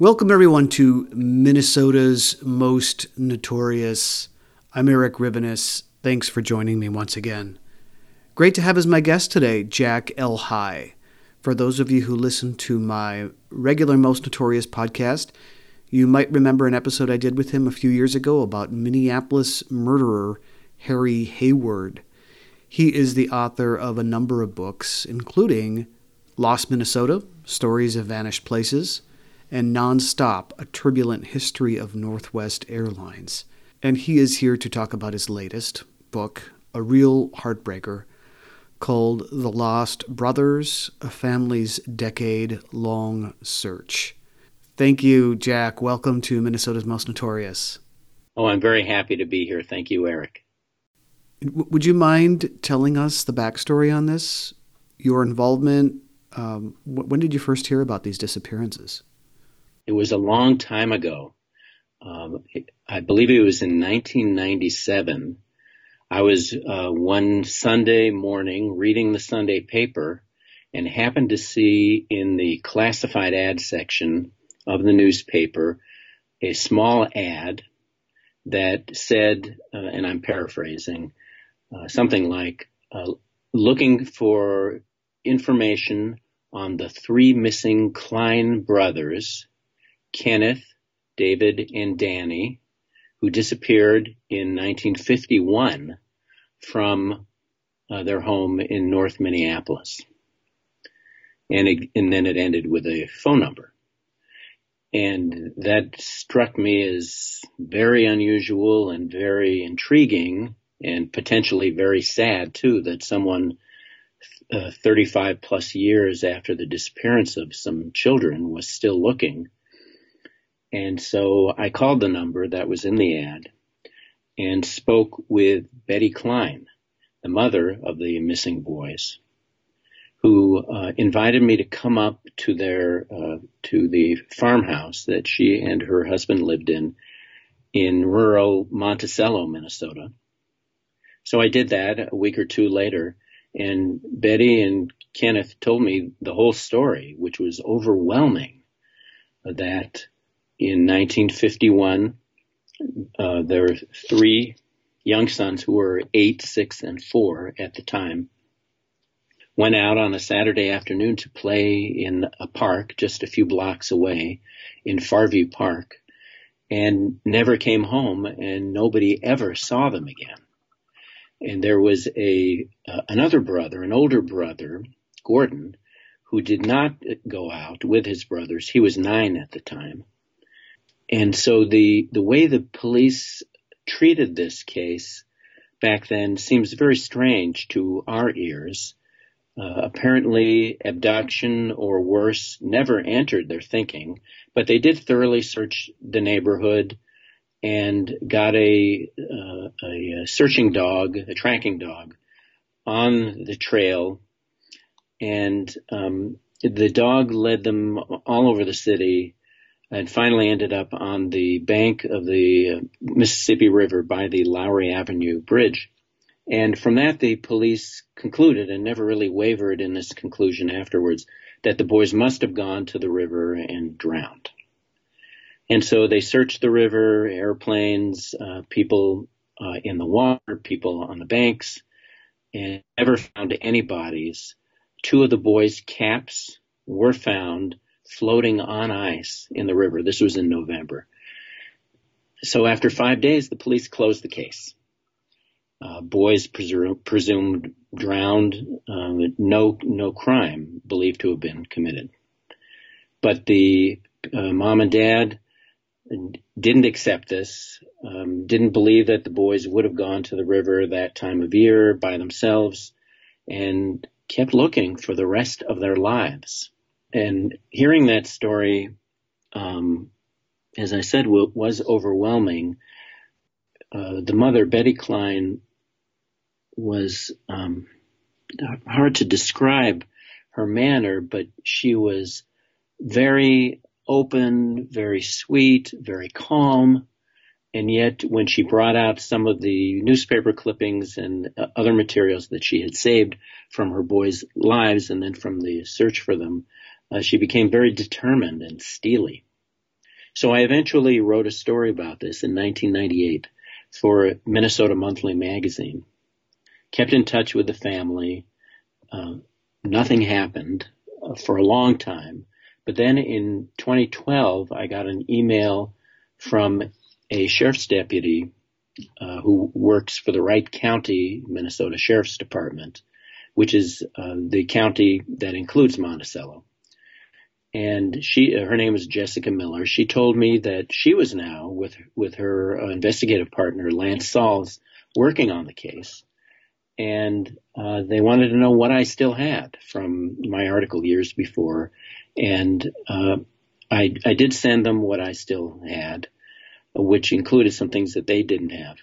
Welcome, everyone, to Minnesota's Most Notorious. I'm Eric Rivenes. Thanks for joining me once again. Great to have as my guest today Jack El-Hai. For those of you who listen to my regular Most Notorious podcast, you might remember an episode I did with him a few years ago about Minneapolis murderer Harry Hayward. He is the author of a number of books, including Lost Minnesota Stories of Vanished Places and Nonstop A Turbulent History of Northwest Airlines. And he is here to talk about his latest book, a real heartbreaker, called The Lost Brothers A Family's Decade Long Search. Thank you, Jack. Welcome to Minnesota's Most Notorious. Oh, I'm very happy to be here. Thank you, Eric. Would you mind telling us the backstory on this? Your involvement? Um, when did you first hear about these disappearances? It was a long time ago. Um, I believe it was in 1997. I was uh, one Sunday morning reading the Sunday paper and happened to see in the classified ad section of the newspaper a small ad that said, uh, and I'm paraphrasing, uh, something like, uh, looking for information on the three missing Klein brothers Kenneth, David, and Danny, who disappeared in 1951 from uh, their home in North Minneapolis. And, it, and then it ended with a phone number. And that struck me as very unusual and very intriguing and potentially very sad too that someone uh, 35 plus years after the disappearance of some children was still looking and so I called the number that was in the ad and spoke with Betty Klein, the mother of the missing boys, who uh, invited me to come up to their uh, to the farmhouse that she and her husband lived in in rural Monticello, Minnesota. So I did that a week or two later, and Betty and Kenneth told me the whole story, which was overwhelming. That in 1951, uh, there were three young sons who were eight, six, and four at the time. Went out on a Saturday afternoon to play in a park just a few blocks away in Farview Park and never came home and nobody ever saw them again. And there was a, uh, another brother, an older brother, Gordon, who did not go out with his brothers. He was nine at the time and so the, the way the police treated this case back then seems very strange to our ears. Uh, apparently, abduction or worse never entered their thinking, but they did thoroughly search the neighborhood and got a, uh, a searching dog, a tracking dog, on the trail, and um, the dog led them all over the city and finally ended up on the bank of the Mississippi River by the Lowry Avenue Bridge. And from that, the police concluded, and never really wavered in this conclusion afterwards, that the boys must have gone to the river and drowned. And so they searched the river, airplanes, uh, people uh, in the water, people on the banks, and never found any bodies. Two of the boys' caps were found floating on ice in the river. This was in November. So after five days, the police closed the case. Uh, boys presumed, presumed drowned, uh, no no crime believed to have been committed. But the uh, mom and dad didn't accept this, um, didn't believe that the boys would have gone to the river that time of year by themselves, and kept looking for the rest of their lives and hearing that story, um, as I said, w- was overwhelming. Uh, the mother, Betty Klein, was um, hard to describe her manner, but she was very open, very sweet, very calm. And yet, when she brought out some of the newspaper clippings and uh, other materials that she had saved from her boys' lives and then from the search for them, uh, she became very determined and steely. So I eventually wrote a story about this in 1998 for Minnesota Monthly Magazine. Kept in touch with the family. Uh, nothing happened uh, for a long time. But then in 2012, I got an email from a sheriff's deputy uh, who works for the Wright County, Minnesota Sheriff's Department, which is uh, the county that includes Monticello. And she, her name is Jessica Miller. She told me that she was now with with her uh, investigative partner Lance Sauls working on the case, and uh, they wanted to know what I still had from my article years before, and uh, I I did send them what I still had, which included some things that they didn't have.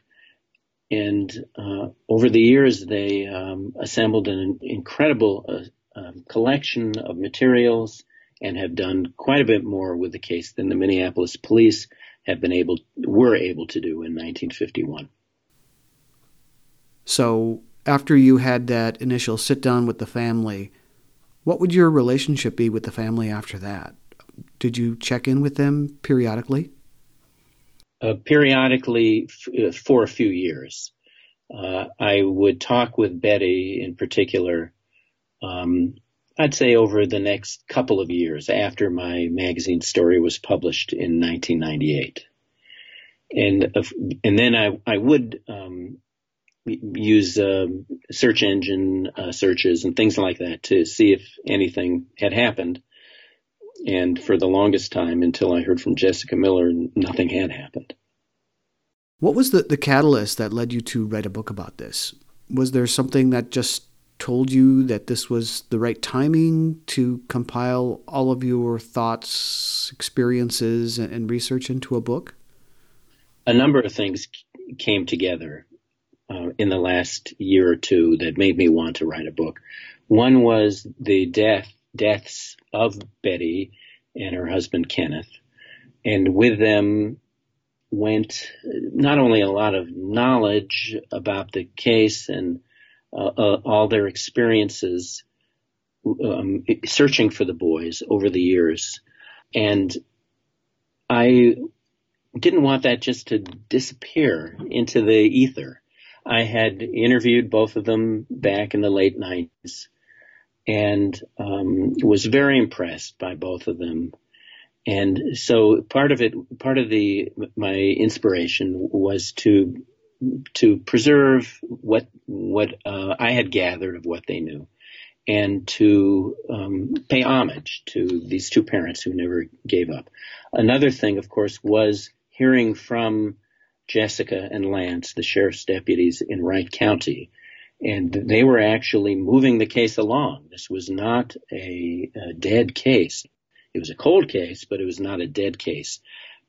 And uh, over the years, they um, assembled an incredible uh, um, collection of materials and have done quite a bit more with the case than the Minneapolis police have been able were able to do in 1951. So, after you had that initial sit down with the family, what would your relationship be with the family after that? Did you check in with them periodically? uh, periodically f- uh, for a few years. Uh, I would talk with Betty in particular. Um, I'd say over the next couple of years after my magazine story was published in 1998, and and then I I would um, use uh, search engine uh, searches and things like that to see if anything had happened. And for the longest time, until I heard from Jessica Miller, nothing had happened. What was the, the catalyst that led you to write a book about this? Was there something that just told you that this was the right timing to compile all of your thoughts, experiences, and research into a book? A number of things came together uh, in the last year or two that made me want to write a book. One was the death deaths of Betty and her husband Kenneth, and with them went not only a lot of knowledge about the case and uh, uh, all their experiences um, searching for the boys over the years, and I didn't want that just to disappear into the ether. I had interviewed both of them back in the late 90s and um, was very impressed by both of them. And so part of it, part of the my inspiration was to to preserve what what uh, I had gathered of what they knew, and to um, pay homage to these two parents who never gave up. Another thing, of course, was hearing from Jessica and Lance, the sheriff's deputies in Wright County, and they were actually moving the case along. This was not a, a, dead case. It was a cold case, but it was not a dead case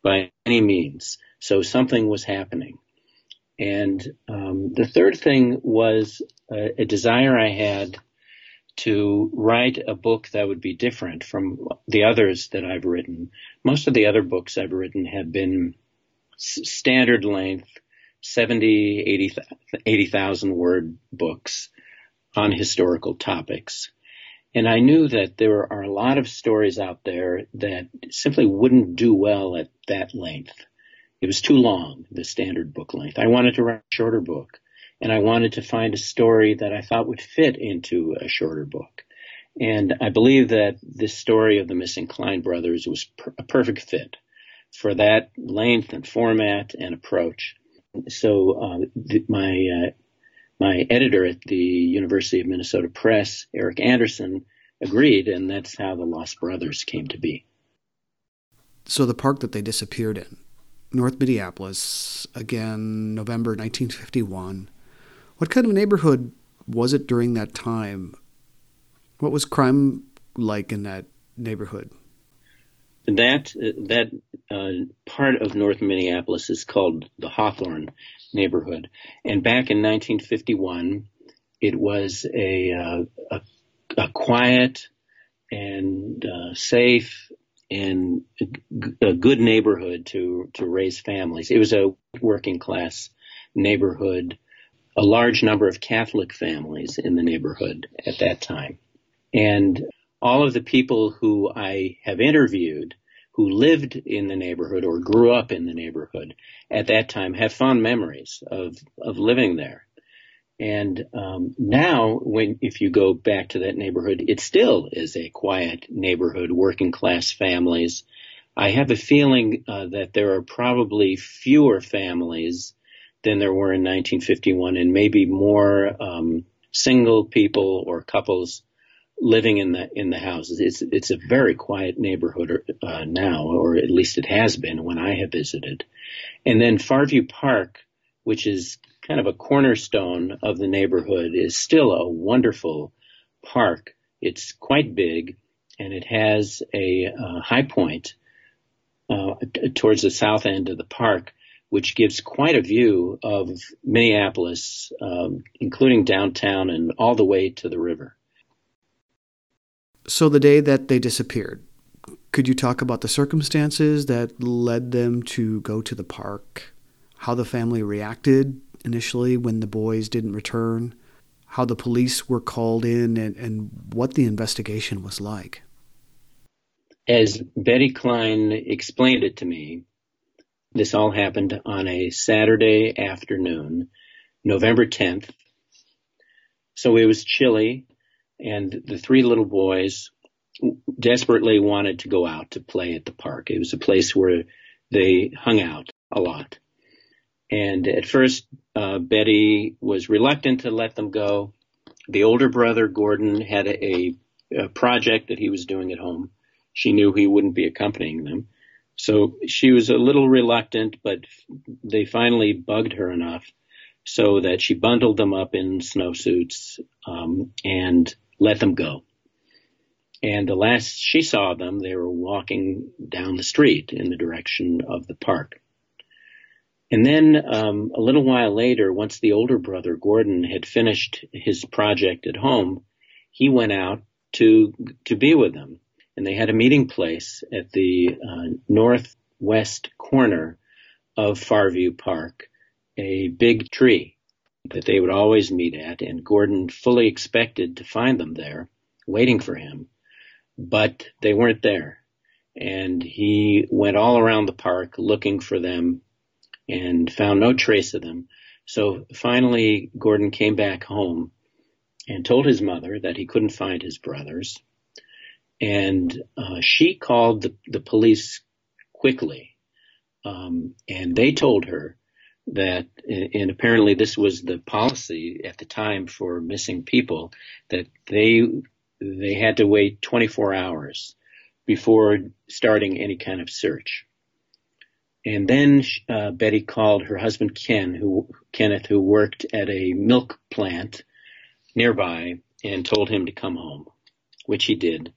by any means. So something was happening. And um, the third thing was a, a desire I had to write a book that would be different from the others that I've written. Most of the other books I've written have been s- standard length, 70, 80,000 80, word books on historical topics. And I knew that there are a lot of stories out there that simply wouldn't do well at that length. It was too long, the standard book length. I wanted to write a shorter book and I wanted to find a story that I thought would fit into a shorter book. And I believe that this story of the missing Klein brothers was per- a perfect fit for that length and format and approach. So uh, my uh, my editor at the University of Minnesota Press, Eric Anderson, agreed, and that's how the Lost Brothers came to be. So the park that they disappeared in, North Minneapolis, again, November 1951. What kind of neighborhood was it during that time? What was crime like in that neighborhood? That that uh, part of North Minneapolis is called the Hawthorne neighborhood, and back in 1951, it was a uh, a, a, quiet and uh, safe and a good neighborhood to to raise families. It was a working class neighborhood, a large number of Catholic families in the neighborhood at that time, and all of the people who I have interviewed who lived in the neighborhood or grew up in the neighborhood at that time have fond memories of, of living there. And um, now, when if you go back to that neighborhood, it still is a quiet neighborhood, working class families. I have a feeling uh, that there are probably fewer families than there were in 1951, and maybe more um, single people or couples living in the in the houses. It's it's a very quiet neighborhood uh, now, or at least it has been when I have visited. And then Farview Park, which is kind of a cornerstone of the neighborhood, is still a wonderful park. It's quite big, and it has a uh, high point uh, towards the south end of the park, which gives quite a view of Minneapolis, um, including downtown and all the way to the river. So, the day that they disappeared, could you talk about the circumstances that led them to go to the park? How the family reacted initially when the boys didn't return? How the police were called in and, and what the investigation was like? As Betty Klein explained it to me, this all happened on a Saturday afternoon, November 10th. So it was chilly and the three little boys desperately wanted to go out to play at the park. It was a place where they hung out a lot. And at first, uh, Betty was reluctant to let them go. The older brother, Gordon, had a, a project that he was doing at home. She knew he wouldn't be accompanying them. So she was a little reluctant, but they finally bugged her enough so that she bundled them up in snowsuits um, and let them go. And the last she saw them, they were walking down the street in the direction of the park. And then um, a little while later, once the older brother Gordon had finished his project at home, he went out to to be with them, and they had a meeting place at the uh, northwest corner of Farview Park, a big tree that they would always meet at, and Gordon fully expected to find them there, waiting for him, but they weren't there. And he went all around the park looking for them and found no trace of them. So finally, Gordon came back home and told his mother that he couldn't find his brothers. And uh, she called the, the police quickly. Um, and they told her that, and apparently this was the policy at the time for missing people, that they they had to wait 24 hours before starting any kind of search. And then uh, Betty called her husband Ken, who Kenneth, who worked at a milk plant nearby, and told him to come home, which he did.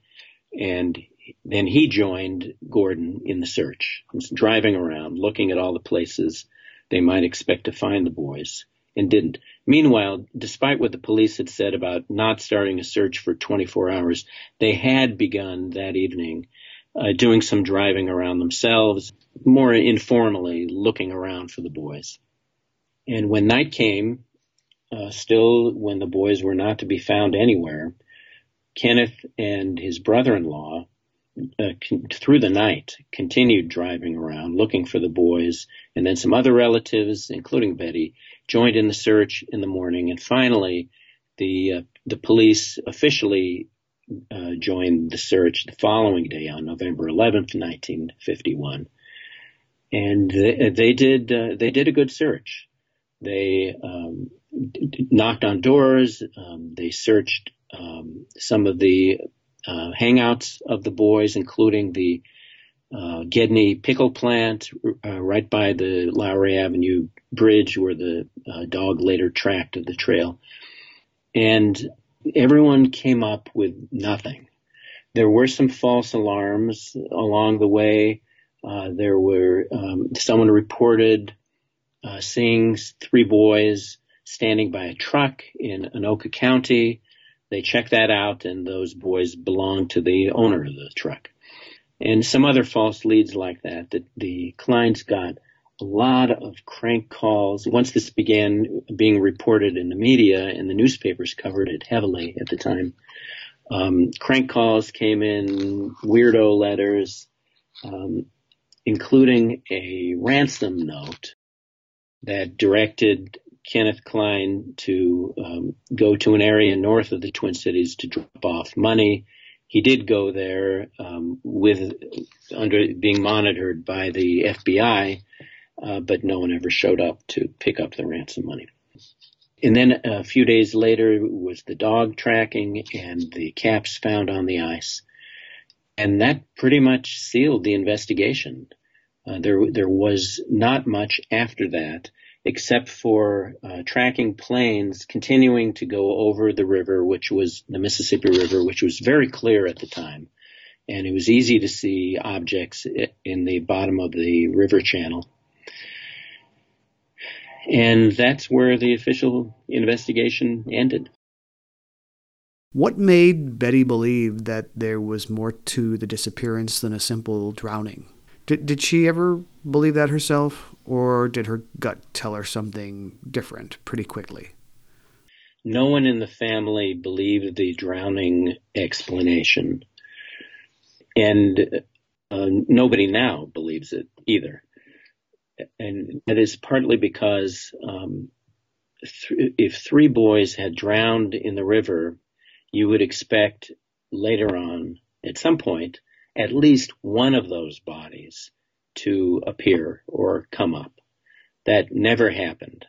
And then he joined Gordon in the search, was driving around, looking at all the places they might expect to find the boys, and didn't. Meanwhile, despite what the police had said about not starting a search for 24 hours, they had begun that evening uh, doing some driving around themselves, more informally looking around for the boys. And when night came, uh, still when the boys were not to be found anywhere, Kenneth and his brother-in-law, uh, con- through the night, continued driving around looking for the boys, and then some other relatives, including Betty, joined in the search in the morning, and finally, the uh, the police officially uh, joined the search the following day on November 11th, 1951, and they, they did uh, they did a good search. They um, d- knocked on doors. Um, they searched um, some of the uh, hangouts of the boys, including the uh, Gedney pickle plant uh, right by the Lowry Avenue bridge where the uh, dog later tracked the trail. And everyone came up with nothing. There were some false alarms along the way. Uh, there were um, someone reported uh, seeing three boys standing by a truck in Anoka County. They checked that out, and those boys belonged to the owner of the truck. And some other false leads like that. That the Kleins got a lot of crank calls. Once this began being reported in the media and the newspapers covered it heavily at the time, um, crank calls came in, weirdo letters, um, including a ransom note that directed Kenneth Klein to um, go to an area north of the Twin Cities to drop off money. He did go there um, with under being monitored by the FBI, uh, but no one ever showed up to pick up the ransom money. And then a few days later was the dog tracking and the caps found on the ice. And that pretty much sealed the investigation. Uh, there, there was not much after that except for uh, tracking planes continuing to go over the river, which was the Mississippi River, which was very clear at the time. And it was easy to see objects in the bottom of the river channel. And that's where the official investigation ended. What made Betty believe that there was more to the disappearance than a simple drowning? Did, did she ever believe that herself, or did her gut tell her something different pretty quickly? No one in the family believed the drowning explanation, and uh, nobody now believes it either and that is partly because um, th- if three boys had drowned in the river, you would expect later on, at some point, at least one of those bodies to appear or come up. That never happened.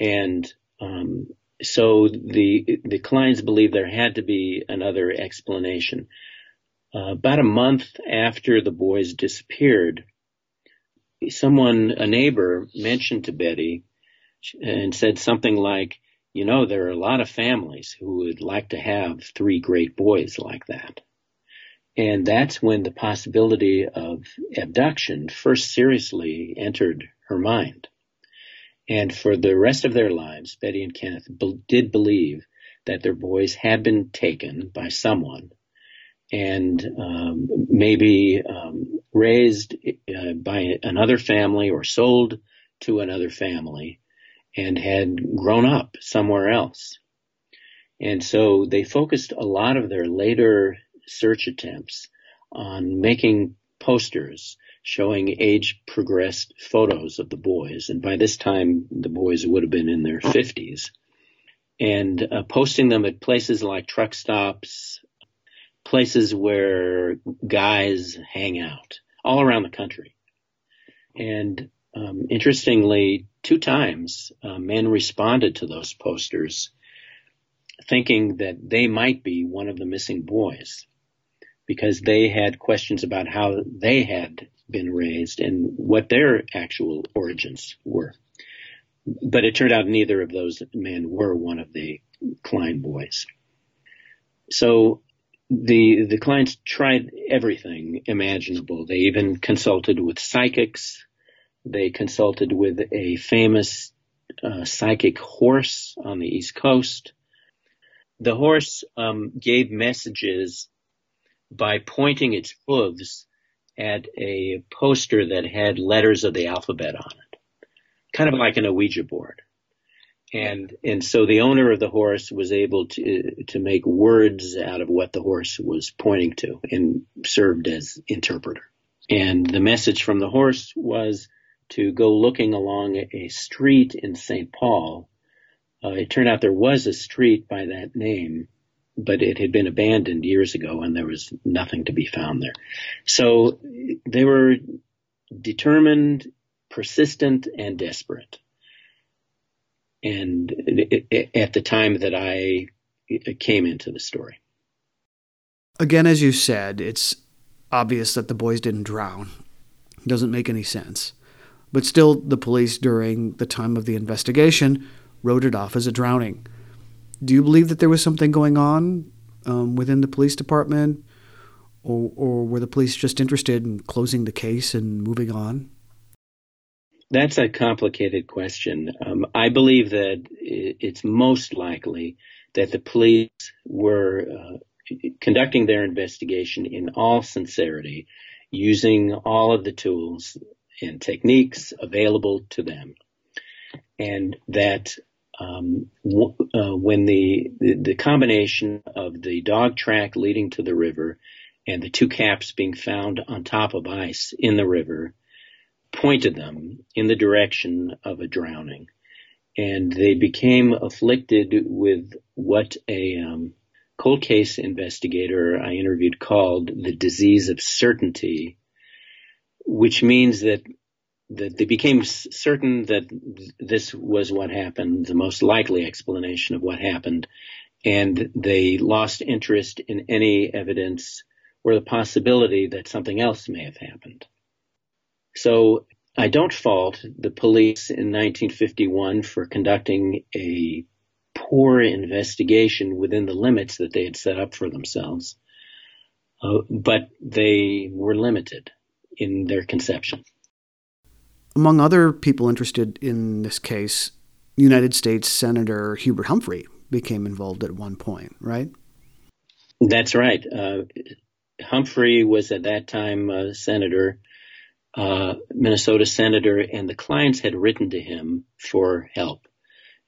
And um, so the the Kleins believe there had to be another explanation. Uh, about a month after the boys disappeared, someone, a neighbor, mentioned to Betty and said something like, you know, there are a lot of families who would like to have three great boys like that. And that's when the possibility of abduction first seriously entered her mind. And for the rest of their lives, Betty and Kenneth be- did believe that their boys had been taken by someone and um, maybe um, raised uh, by another family or sold to another family and had grown up somewhere else. And so they focused a lot of their later search attempts on making posters showing age progressed photos of the boys. And by this time, the boys would have been in their 50s. And uh, posting them at places like truck stops, places where guys hang out all around the country. And um, interestingly, two times uh, men responded to those posters thinking that they might be one of the missing boys because they had questions about how they had been raised and what their actual origins were. But it turned out neither of those men were one of the Klein boys. So the the Kleins tried everything imaginable. They even consulted with psychics. They consulted with a famous uh, psychic horse on the East Coast. The horse um, gave messages by pointing its hooves at a poster that had letters of the alphabet on it, kind of like an Ouija board and and so the owner of the horse was able to to make words out of what the horse was pointing to and served as interpreter. And the message from the horse was to go looking along a street in St. Paul. Uh, it turned out there was a street by that name, but it had been abandoned years ago and there was nothing to be found there. So they were determined, persistent, and desperate and at the time that I came into the story. Again, as you said, it's obvious that the boys didn't drown. It doesn't make any sense. But still, the police, during the time of the investigation, wrote it off as a drowning. Do you believe that there was something going on um, within the police department? Or, or were the police just interested in closing the case and moving on? That's a complicated question. Um, I believe that it's most likely that the police were uh, conducting their investigation in all sincerity, using all of the tools and techniques available to them, and that um, w- uh, when the, the, the combination of the dog track leading to the river and the two caps being found on top of ice in the river pointed them in the direction of a drowning. And they became afflicted with what a um, cold case investigator I interviewed called the disease of certainty, which means that that they became certain that this was what happened, the most likely explanation of what happened, and they lost interest in any evidence or the possibility that something else may have happened. So I don't fault the police in 1951 for conducting a poor investigation within the limits that they had set up for themselves, uh, but they were limited in their conception. Among other people interested in this case, United States Senator Hubert Humphrey became involved at one point, right? That's right. Uh, Humphrey was at that time a senator, uh, Minnesota senator, and the Kleins had written to him for help.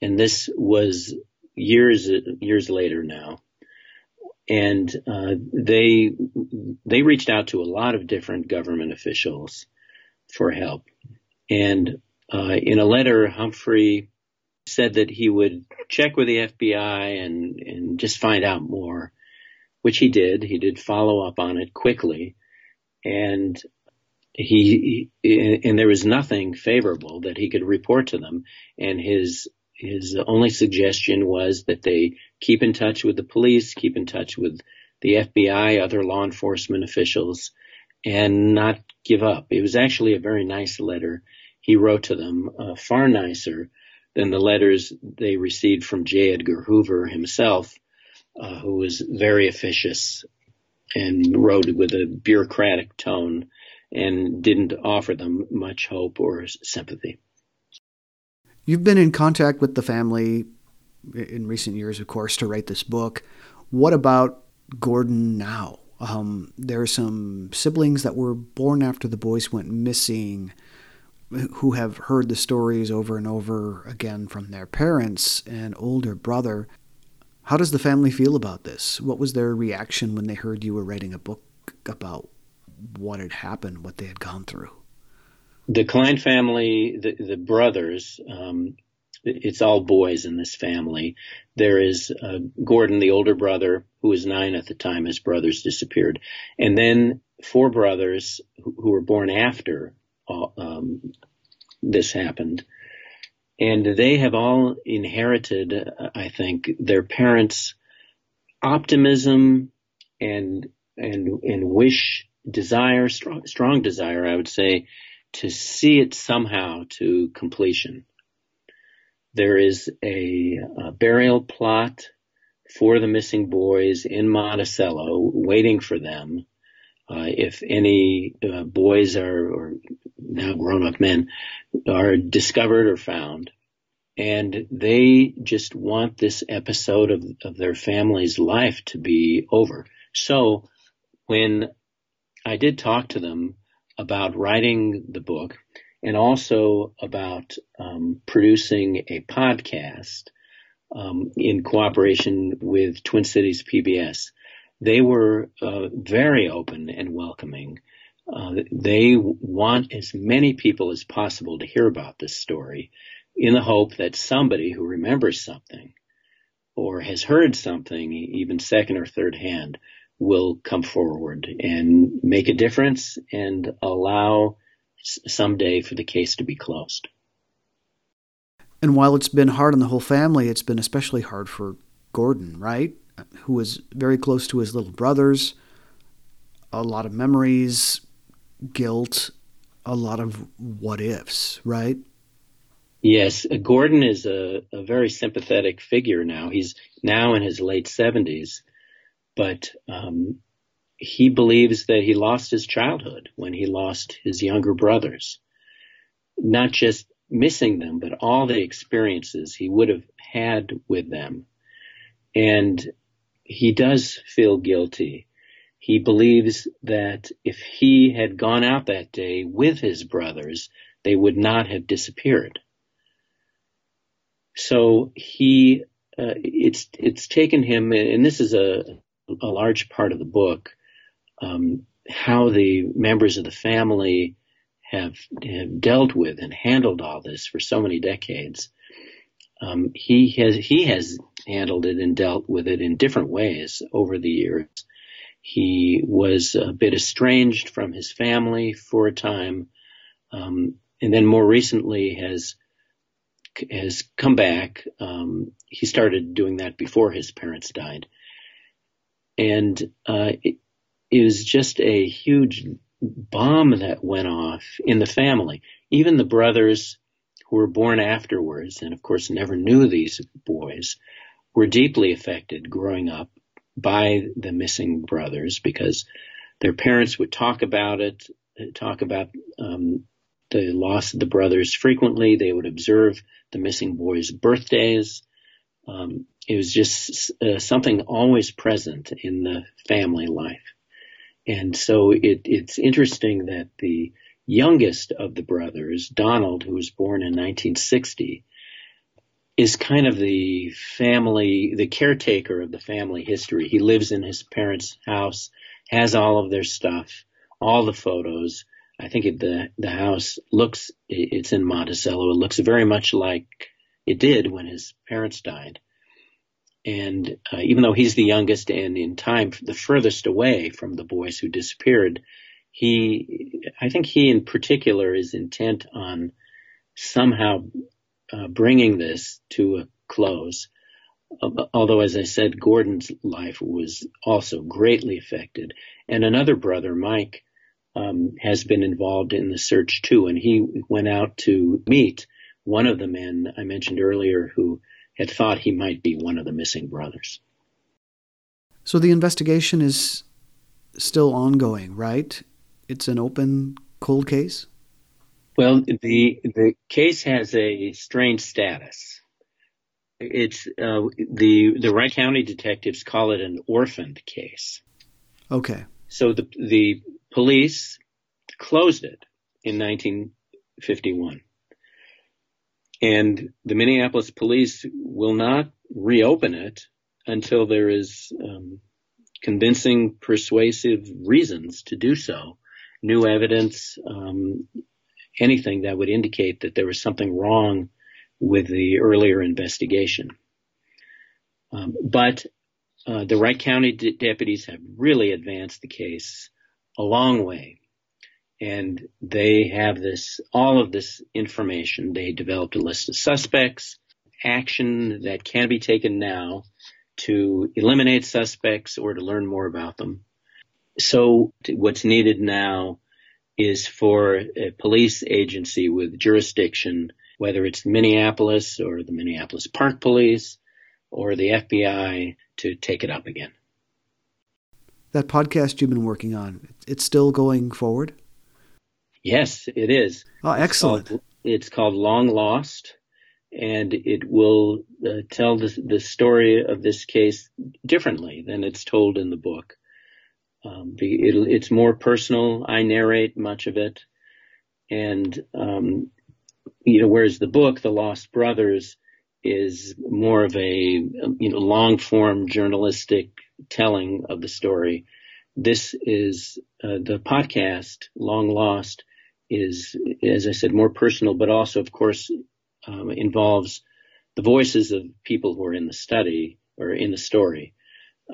And this was years years later now. And uh, they they reached out to a lot of different government officials for help. And uh, in a letter, Humphrey said that he would check with the FBI and, and just find out more, which he did. He did follow up on it quickly. And he, he, and there was nothing favorable that he could report to them. And his, his only suggestion was that they keep in touch with the police, keep in touch with the FBI, other law enforcement officials, and not give up. It was actually a very nice letter he wrote to them, uh, far nicer than the letters they received from J. Edgar Hoover himself, uh, who was very officious and wrote with a bureaucratic tone and didn't offer them much hope or sympathy. You've been in contact with the family in recent years, of course, to write this book. What about Gordon now? Um, there are some siblings that were born after the boys went missing who have heard the stories over and over again from their parents and older brother. How does the family feel about this? What was their reaction when they heard you were writing a book about what had happened, what they had gone through? The Klein family, the, the brothers, um, it's all boys in this family. There is uh, Gordon, the older brother, who was nine at the time his brothers disappeared, and then four brothers who, were born after um, this happened. And they have all inherited, I think, their parents' optimism and and and wish, desire, strong, strong desire, I would say, to see it somehow to completion. There is a, a burial plot for the missing boys in Monticello, waiting for them. Uh, if any uh, boys are, or now grown up men are discovered or found. And they just want this episode of, of their family's life to be over. So when I did talk to them about writing the book and also about um, producing a podcast um, in cooperation with Twin Cities PBS, they were uh, very open and welcoming. Uh, they want as many people as possible to hear about this story in the hope that somebody who remembers something or has heard something, even second or third hand, will come forward and make a difference and allow someday for the case to be closed. And while it's been hard on the whole family, it's been especially hard for Gordon, right? Who was very close to his little brothers, a lot of memories, guilt, a lot of what ifs, right? Yes, Gordon is a, a very sympathetic figure now. He's now in his late 70s, but um, he believes that he lost his childhood when he lost his younger brothers. Not just missing them, but all the experiences he would have had with them. And he does feel guilty he believes that if he had gone out that day with his brothers, they would not have disappeared. So he, uh, it's, it's taken him, and this is a, a large part of the book, um, how the members of the family have, have dealt with and handled all this for so many decades. Um, he has he has handled it and dealt with it in different ways over the years. He was a bit estranged from his family for a time, um, and then more recently has has come back. Um, he started doing that before his parents died, and uh, it, it was just a huge bomb that went off in the family. Even the brothers who were born afterwards, and of course never knew these boys, were deeply affected growing up by the missing brothers because their parents would talk about it, talk about um, the loss of the brothers frequently. They would observe the missing boys' birthdays. Um, it was just uh, something always present in the family life. And so it, it's interesting that the youngest of the brothers, Donald, who was born in 1960, is kind of the family, the caretaker of the family history. He lives in his parents' house, has all of their stuff, all the photos. I think it, the the house looks it's in Monticello. It looks very much like it did when his parents died. And uh, even though he's the youngest and in time the furthest away from the boys who disappeared, he, I think he in particular is intent on somehow uh, bringing this to a close. Although, as I said, Gordon's life was also greatly affected. And another brother, Mike, um, has been involved in the search too. And he went out to meet one of the men I mentioned earlier who had thought he might be one of the missing brothers. So the investigation is still ongoing, right? it's an open cold case? Well, the the case has a strange status. It's uh, the the Wright County detectives call it an orphaned case. Okay. So the the police closed it in 1951, and the Minneapolis police will not reopen it until there is um, convincing, persuasive reasons to do so new evidence, um, anything that would indicate that there was something wrong with the earlier investigation. Um, but uh, the Wright County de- deputies have really advanced the case a long way. And they have this, all of this information. They developed a list of suspects, action that can be taken now to eliminate suspects or to learn more about them. So what's needed now is for a police agency with jurisdiction, whether it's Minneapolis or the Minneapolis Park Police or the FBI, to take it up again. That podcast you've been working on, it's still going forward? Yes, it is. Oh, excellent. It's called, it's called Long Lost, and it will uh, tell the, the story of this case differently than it's told in the book. Um, it, it's more personal. I narrate much of it, and um, you know, whereas the book, The Lost Brothers, is more of a you know long form journalistic telling of the story. This is uh, the podcast, Long Lost, is as I said more personal, but also, of course, um, involves the voices of people who are in the study or in the story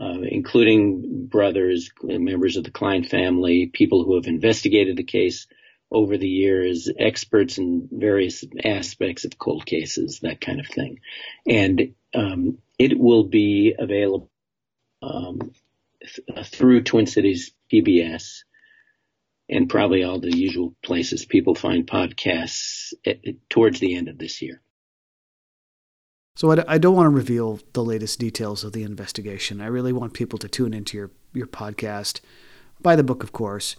uh, including brothers, members of the Klein family, people who have investigated the case over the years, experts in various aspects of cold cases, that kind of thing. And um, it will be available um, th- through Twin Cities PBS and probably all the usual places people find podcasts at, towards the end of this year. So I, I don't want to reveal the latest details of the investigation. I really want people to tune into your, your podcast, buy the book, of course.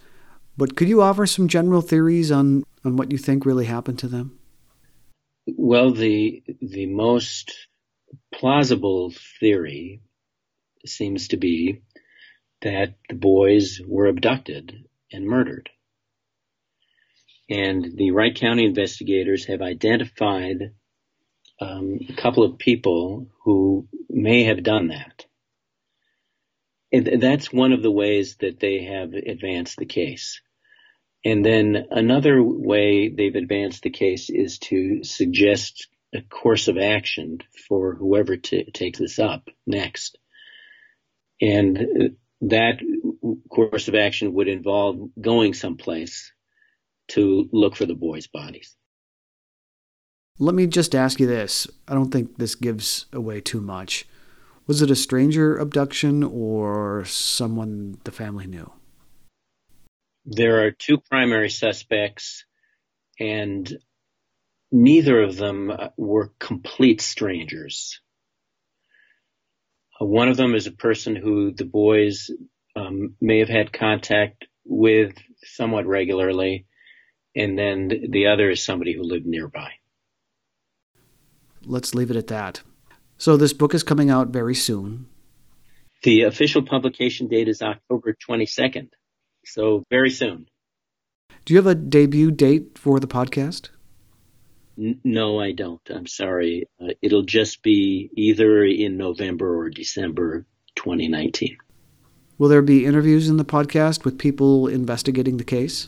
But could you offer some general theories on, on what you think really happened to them? Well, the the most plausible theory seems to be that the boys were abducted and murdered. And the Wright County investigators have identified um, a couple of people who may have done that. And that's one of the ways that they have advanced the case. And then another way they've advanced the case is to suggest a course of action for whoever t- takes this up next. And that course of action would involve going someplace to look for the boys' bodies. Let me just ask you this. I don't think this gives away too much. Was it a stranger abduction or someone the family knew? There are two primary suspects, and neither of them were complete strangers. Uh, one of them is a person who the boys um, may have had contact with somewhat regularly, and then the other is somebody who lived nearby. Let's leave it at that. So, this book is coming out very soon. The official publication date is October 22nd, so very soon. Do you have a debut date for the podcast? no, I don't. I'm sorry. Uh, it'll just be either in November or December 2019. Will there be interviews in the podcast with people investigating the case?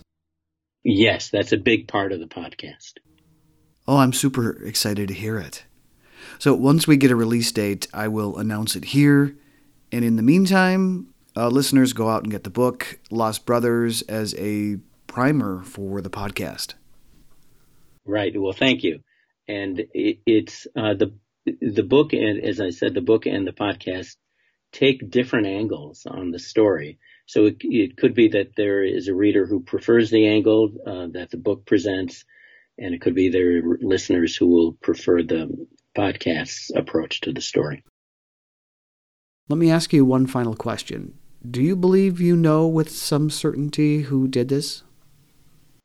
Yes, that's a big part of the podcast. Oh, I'm super excited to hear it. So once we get a release date, I will announce it here. And in the meantime, uh, listeners go out and get the book, Lost Brothers, as a primer for the podcast. Right. Well, thank you. And it, it's uh, the the book, and as I said, the book and the podcast take different angles on the story. So it, it could be that there is a reader who prefers the angle uh, that the book presents, and it could be there are listeners who will prefer the podcast's approach to the story. Let me ask you one final question. Do you believe you know with some certainty who did this?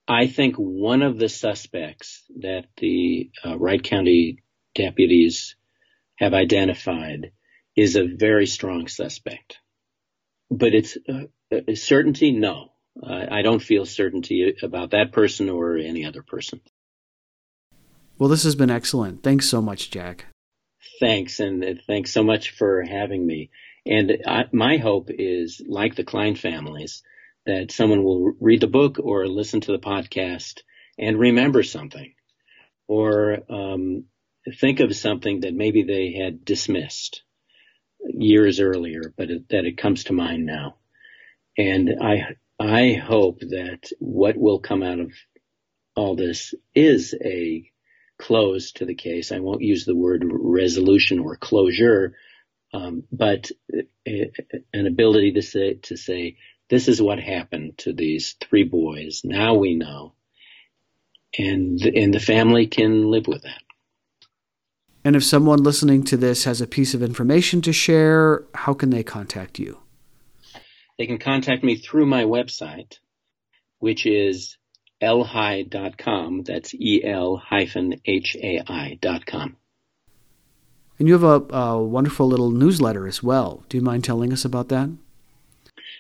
I think one of the suspects that the uh, Wright County deputies have identified is a very strong suspect. But it's uh, uh, certainty, no. I don't feel certainty about that person or any other person. Well, this has been excellent. Thanks so much, Jack. Thanks, and uh, thanks so much for having me. And I, my hope is, like the Klein families, that someone will read the book or listen to the podcast and remember something or um, think of something that maybe they had dismissed years earlier, but it, that it comes to mind now. And I, I hope that what will come out of all this is a close to the case. I won't use the word resolution or closure, um, but an ability to say, to say, this is what happened to these three boys. Now we know. And, and the family can live with that. And if someone listening to this has a piece of information to share, how can they contact you? They can contact me through my website, which is elhai.com. That's E-L hyphen H-A-I dot com. And you have a, a wonderful little newsletter as well. Do you mind telling us about that?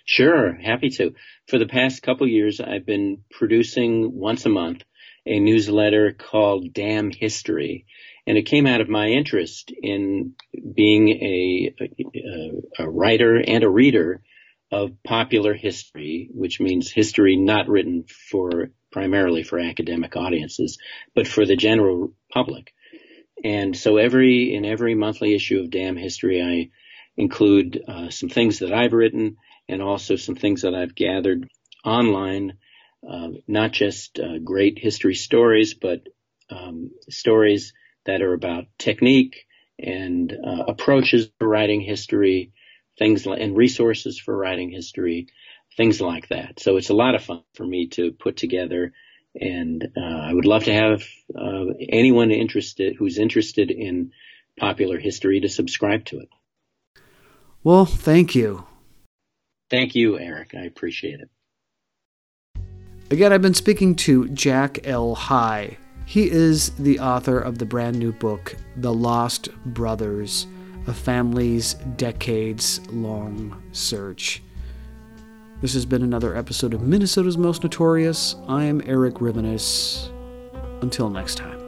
Sure, happy to. For the past couple years, I've been producing once a month a newsletter called Damn History, and it came out of my interest in being a, a, a writer and a reader of popular history, which means history not written for primarily for academic audiences, but for the general public. And so every in every monthly issue of Damn History, I include uh, some things that I've written and also some things that I've gathered online, uh, not just uh, great history stories, but um, stories that are about technique and uh, approaches for writing history, things like, and resources for writing history, things like that. So it's a lot of fun for me to put together. And uh, I would love to have uh, anyone interested who's interested in popular history to subscribe to it. Well, thank you. Thank you, Eric. I appreciate it. Again, I've been speaking to Jack El-Hai. He is the author of the brand new book, The Lost Brothers A Family's Decades Long Search. This has been another episode of Minnesota's Most Notorious. I am Eric Rivenes. Until next time.